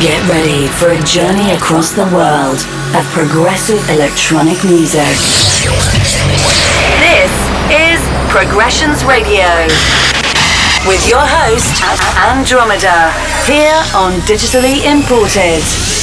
Get ready for a journey across the world of progressive electronic music. This is Progressions Radio with your host, Andromeda, here on Digitally Imported.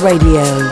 Radio.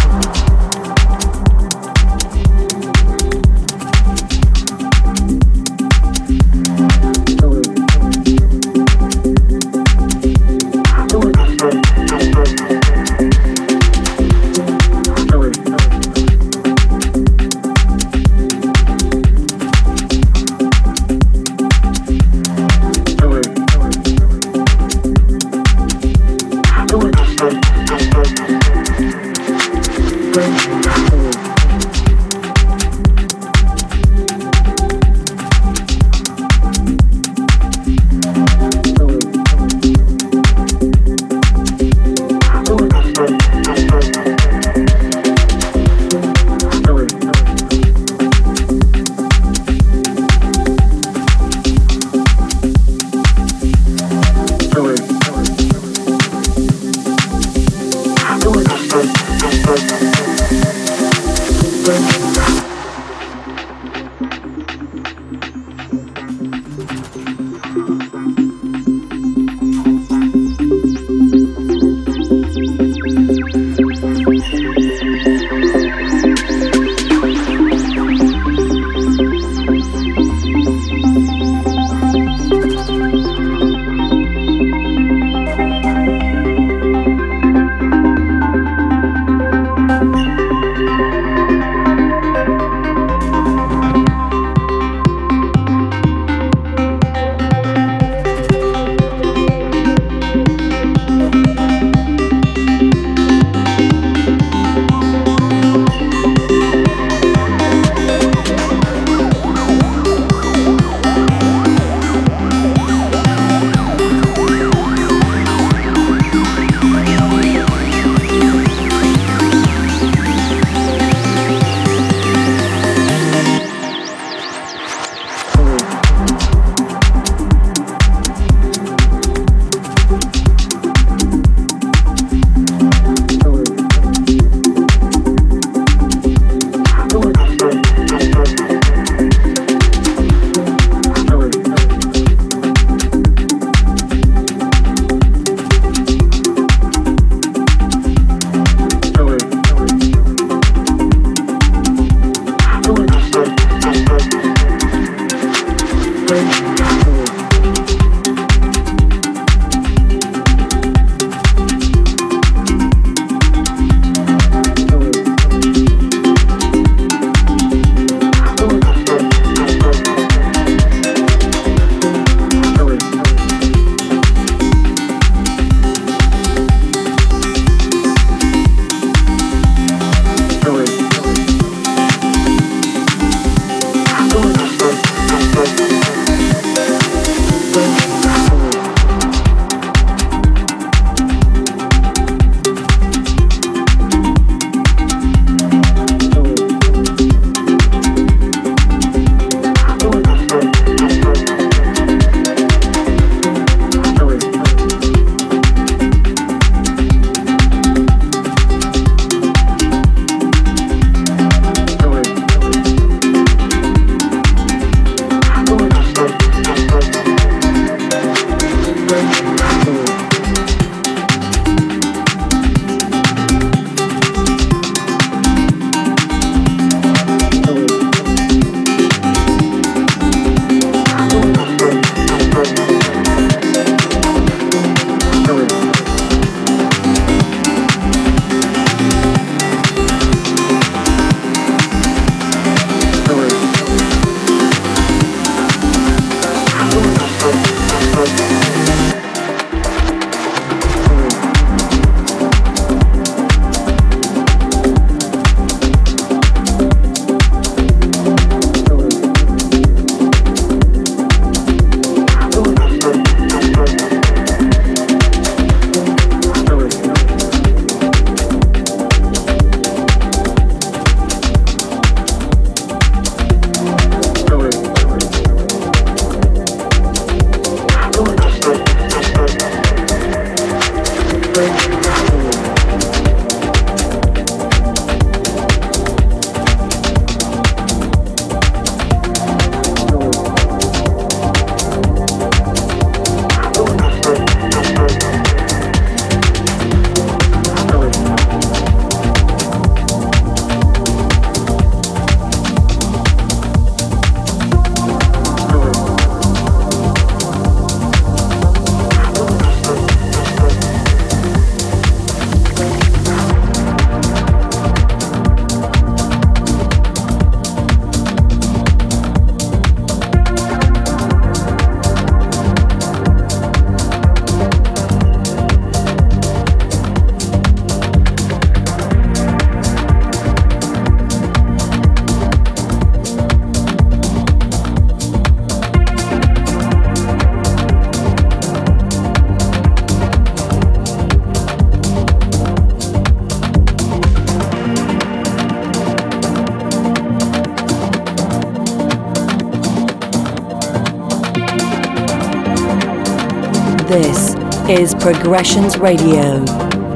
is Progressions Radio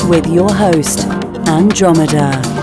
with your host, Andromeda.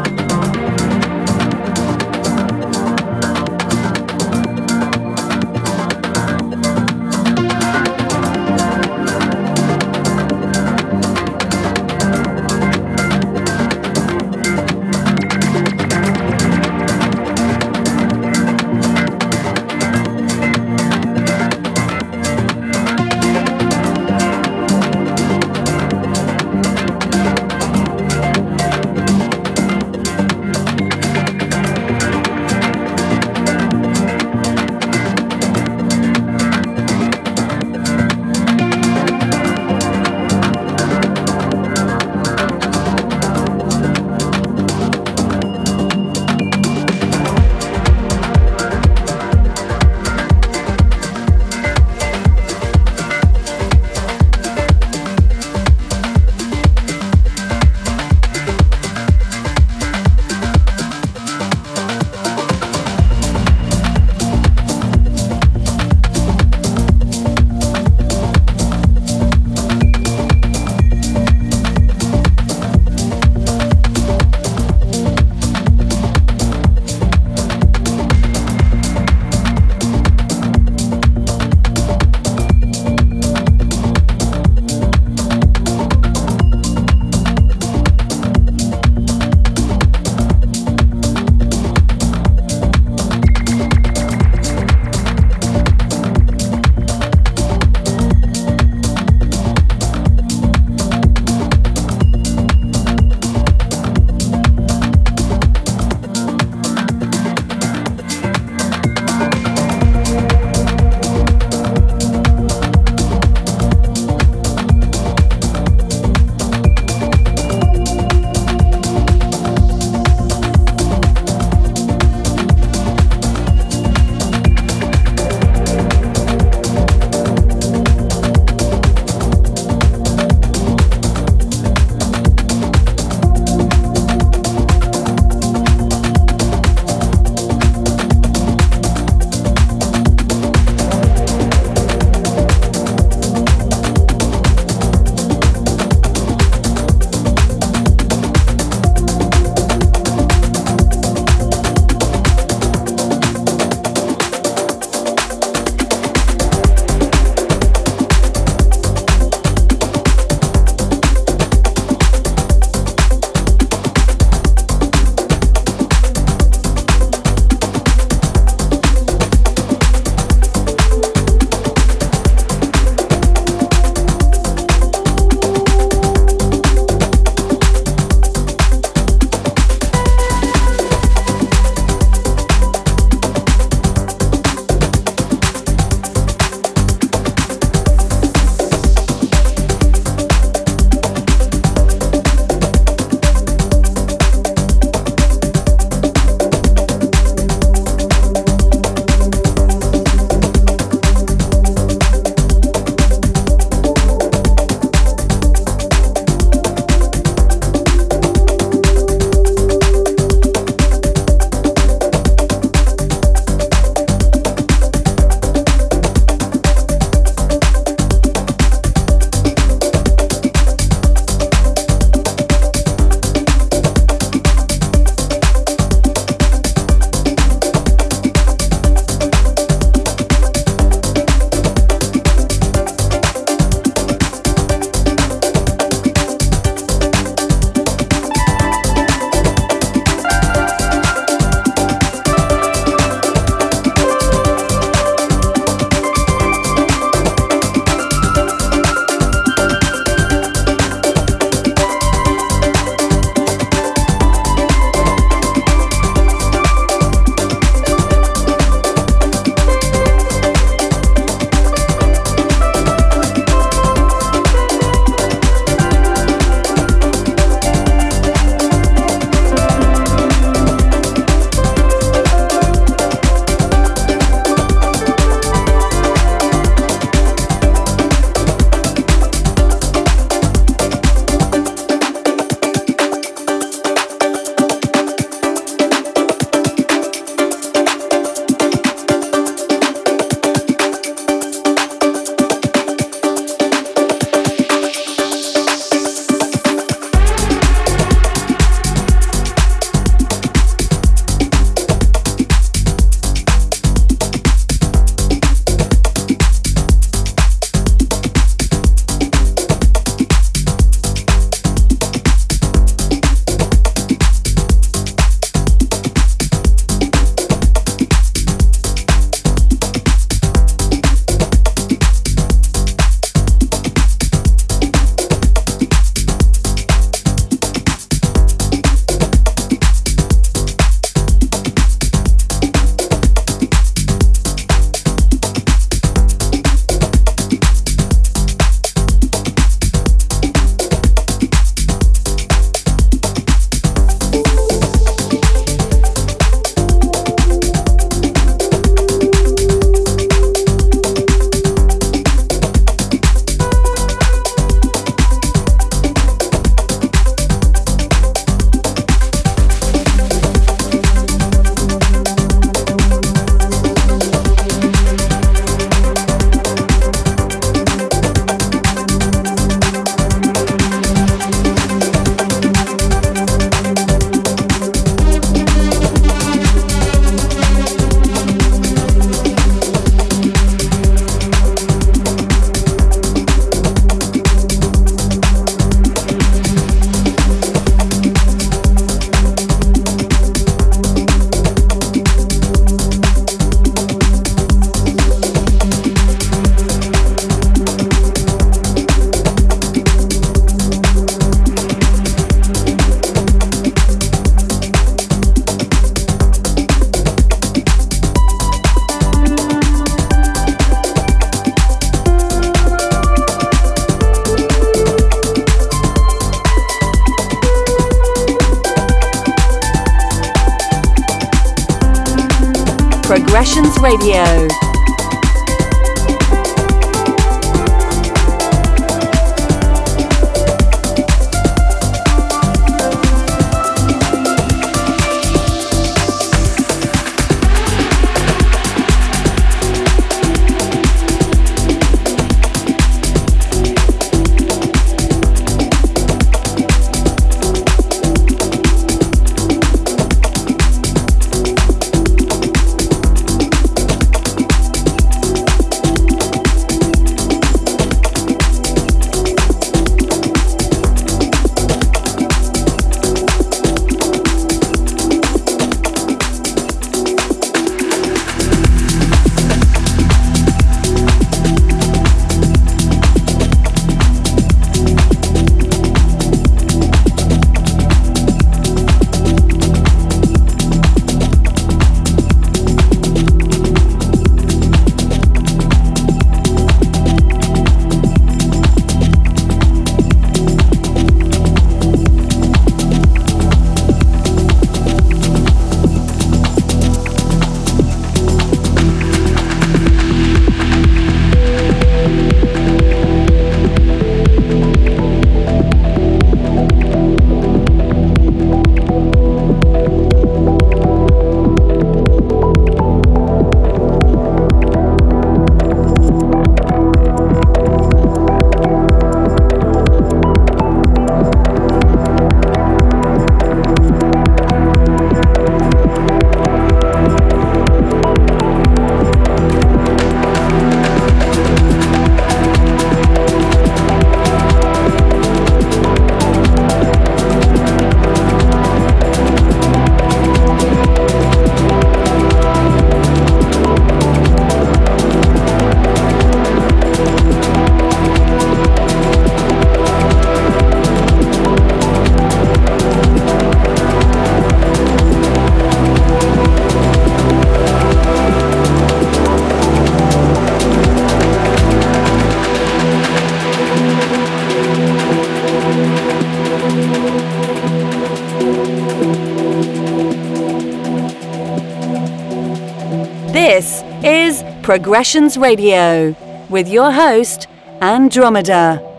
Progressions Radio with your host, Andromeda.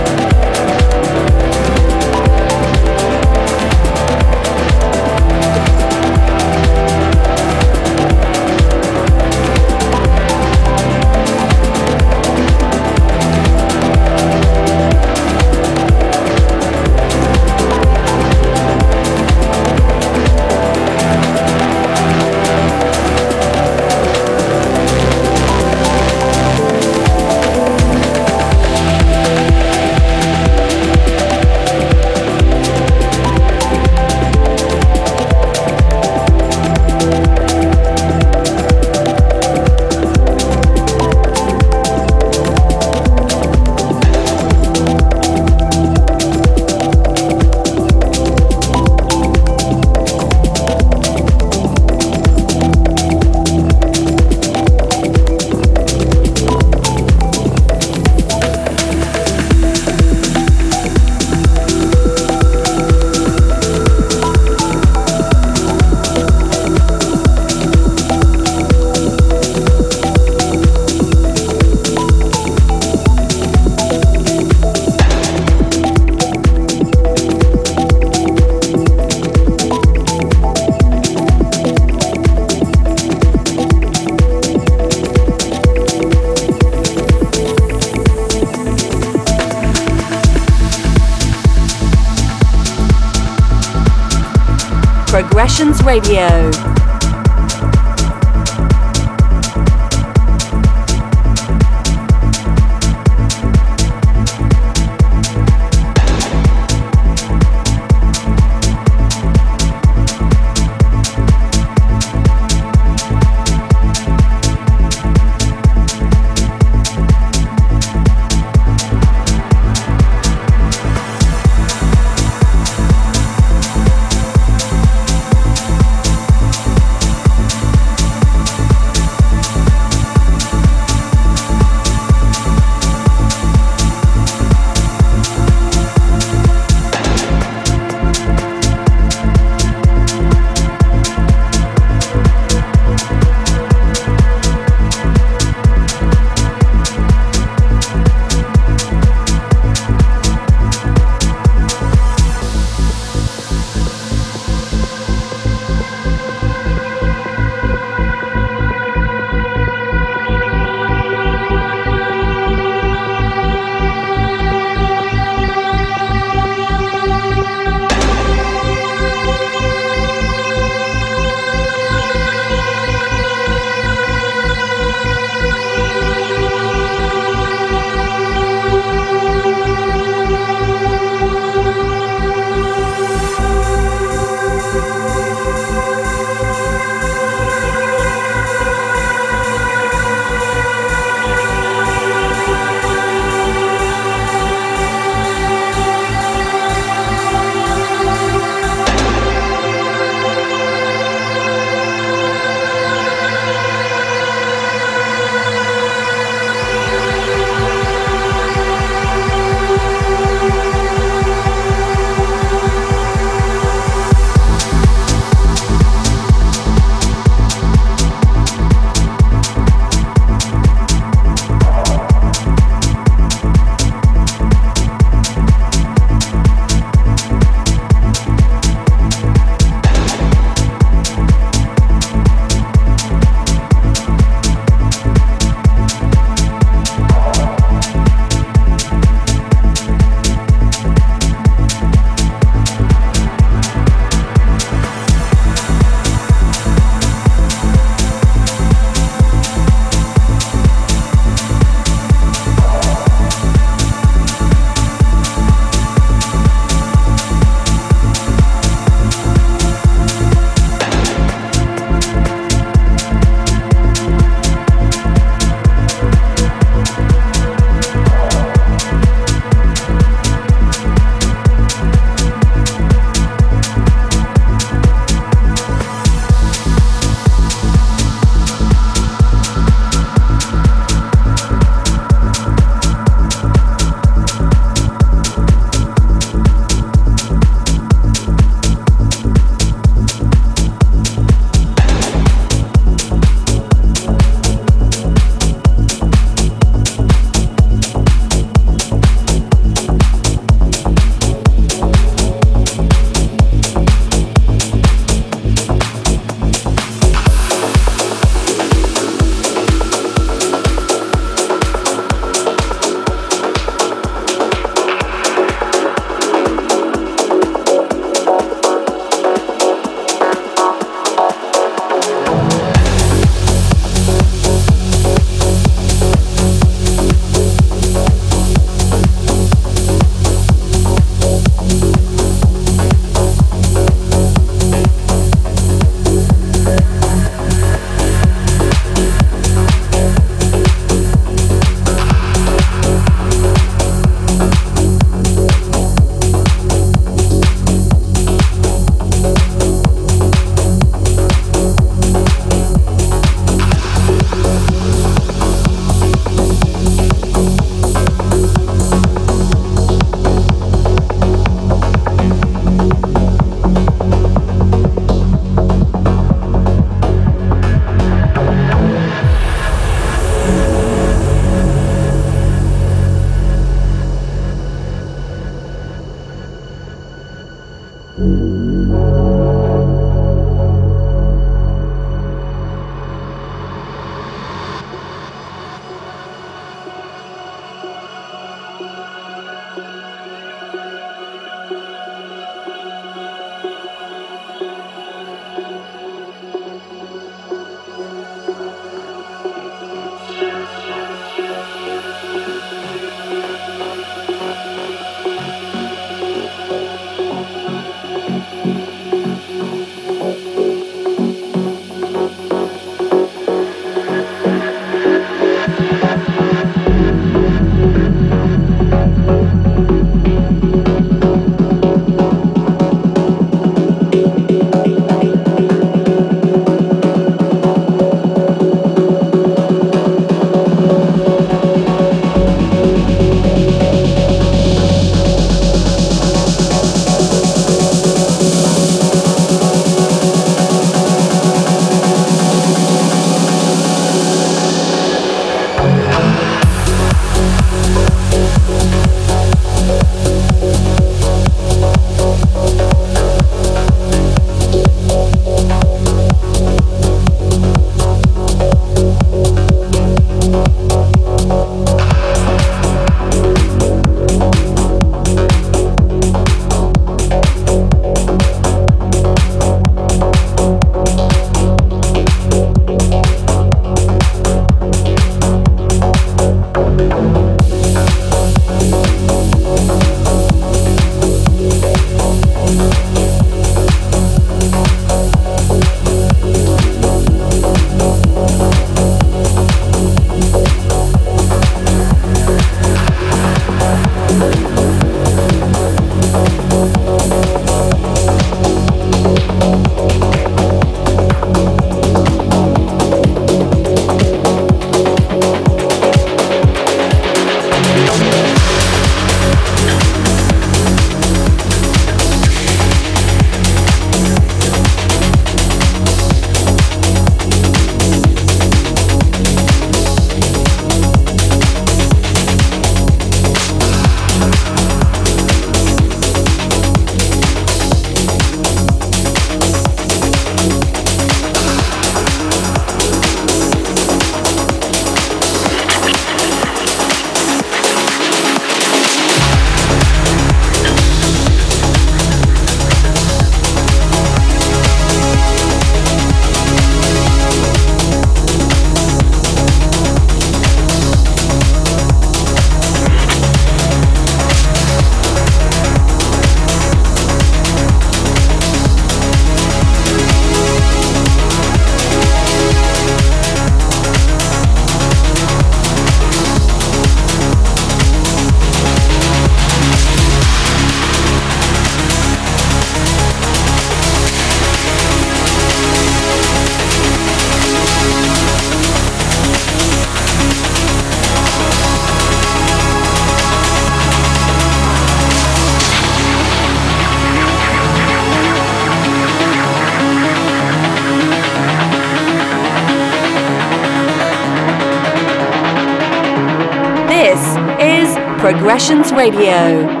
Progressions Radio.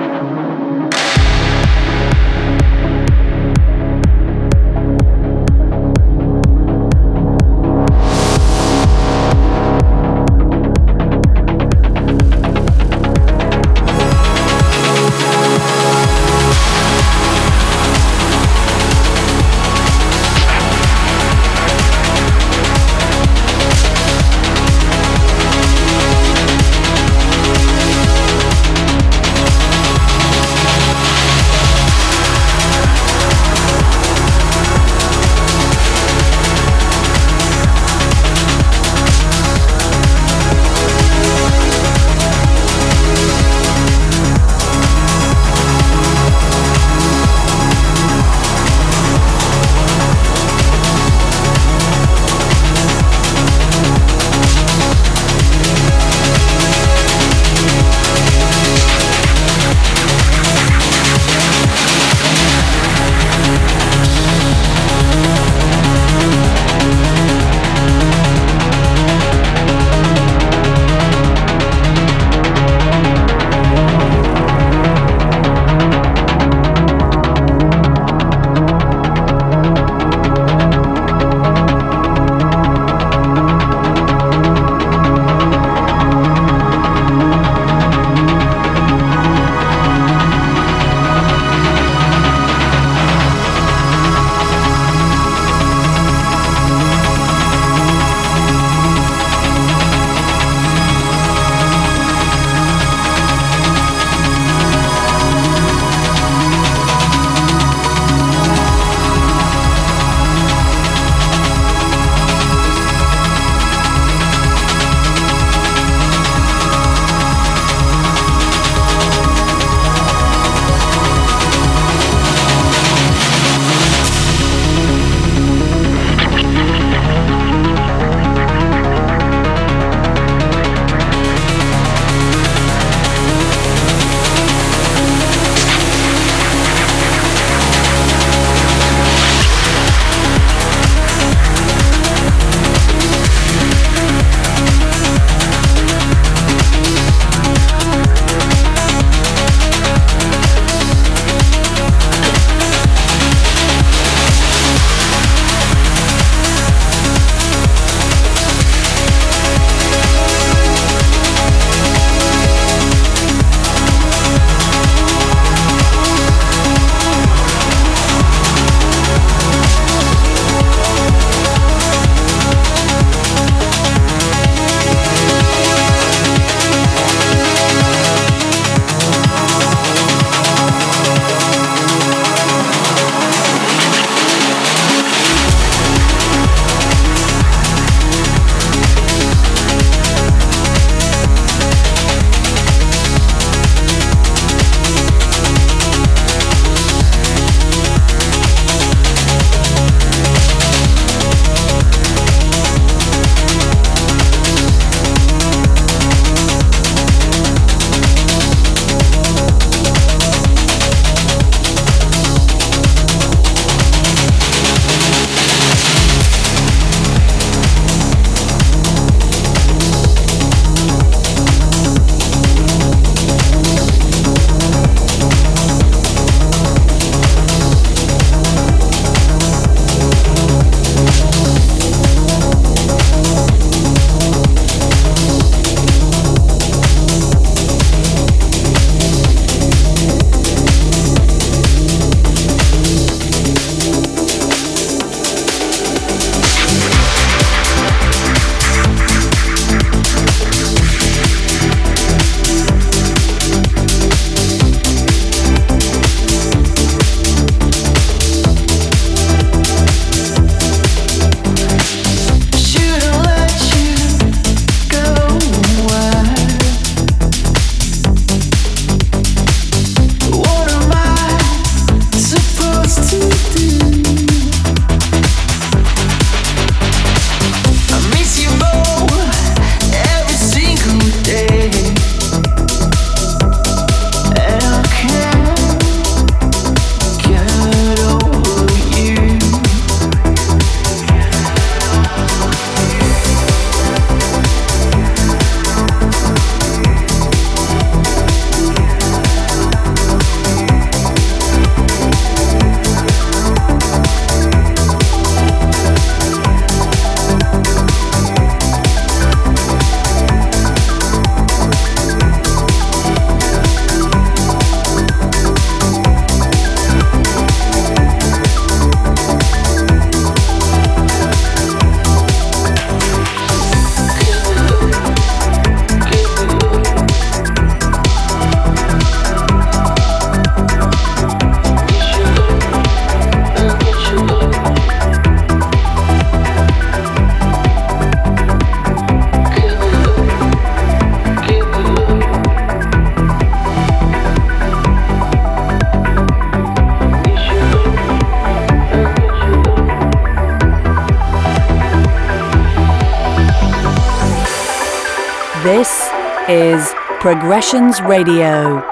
Is Progressions Radio.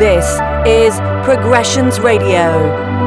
This is Progressions Radio.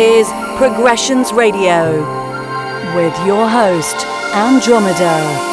Is Progressions Radio with your host, Andromeda.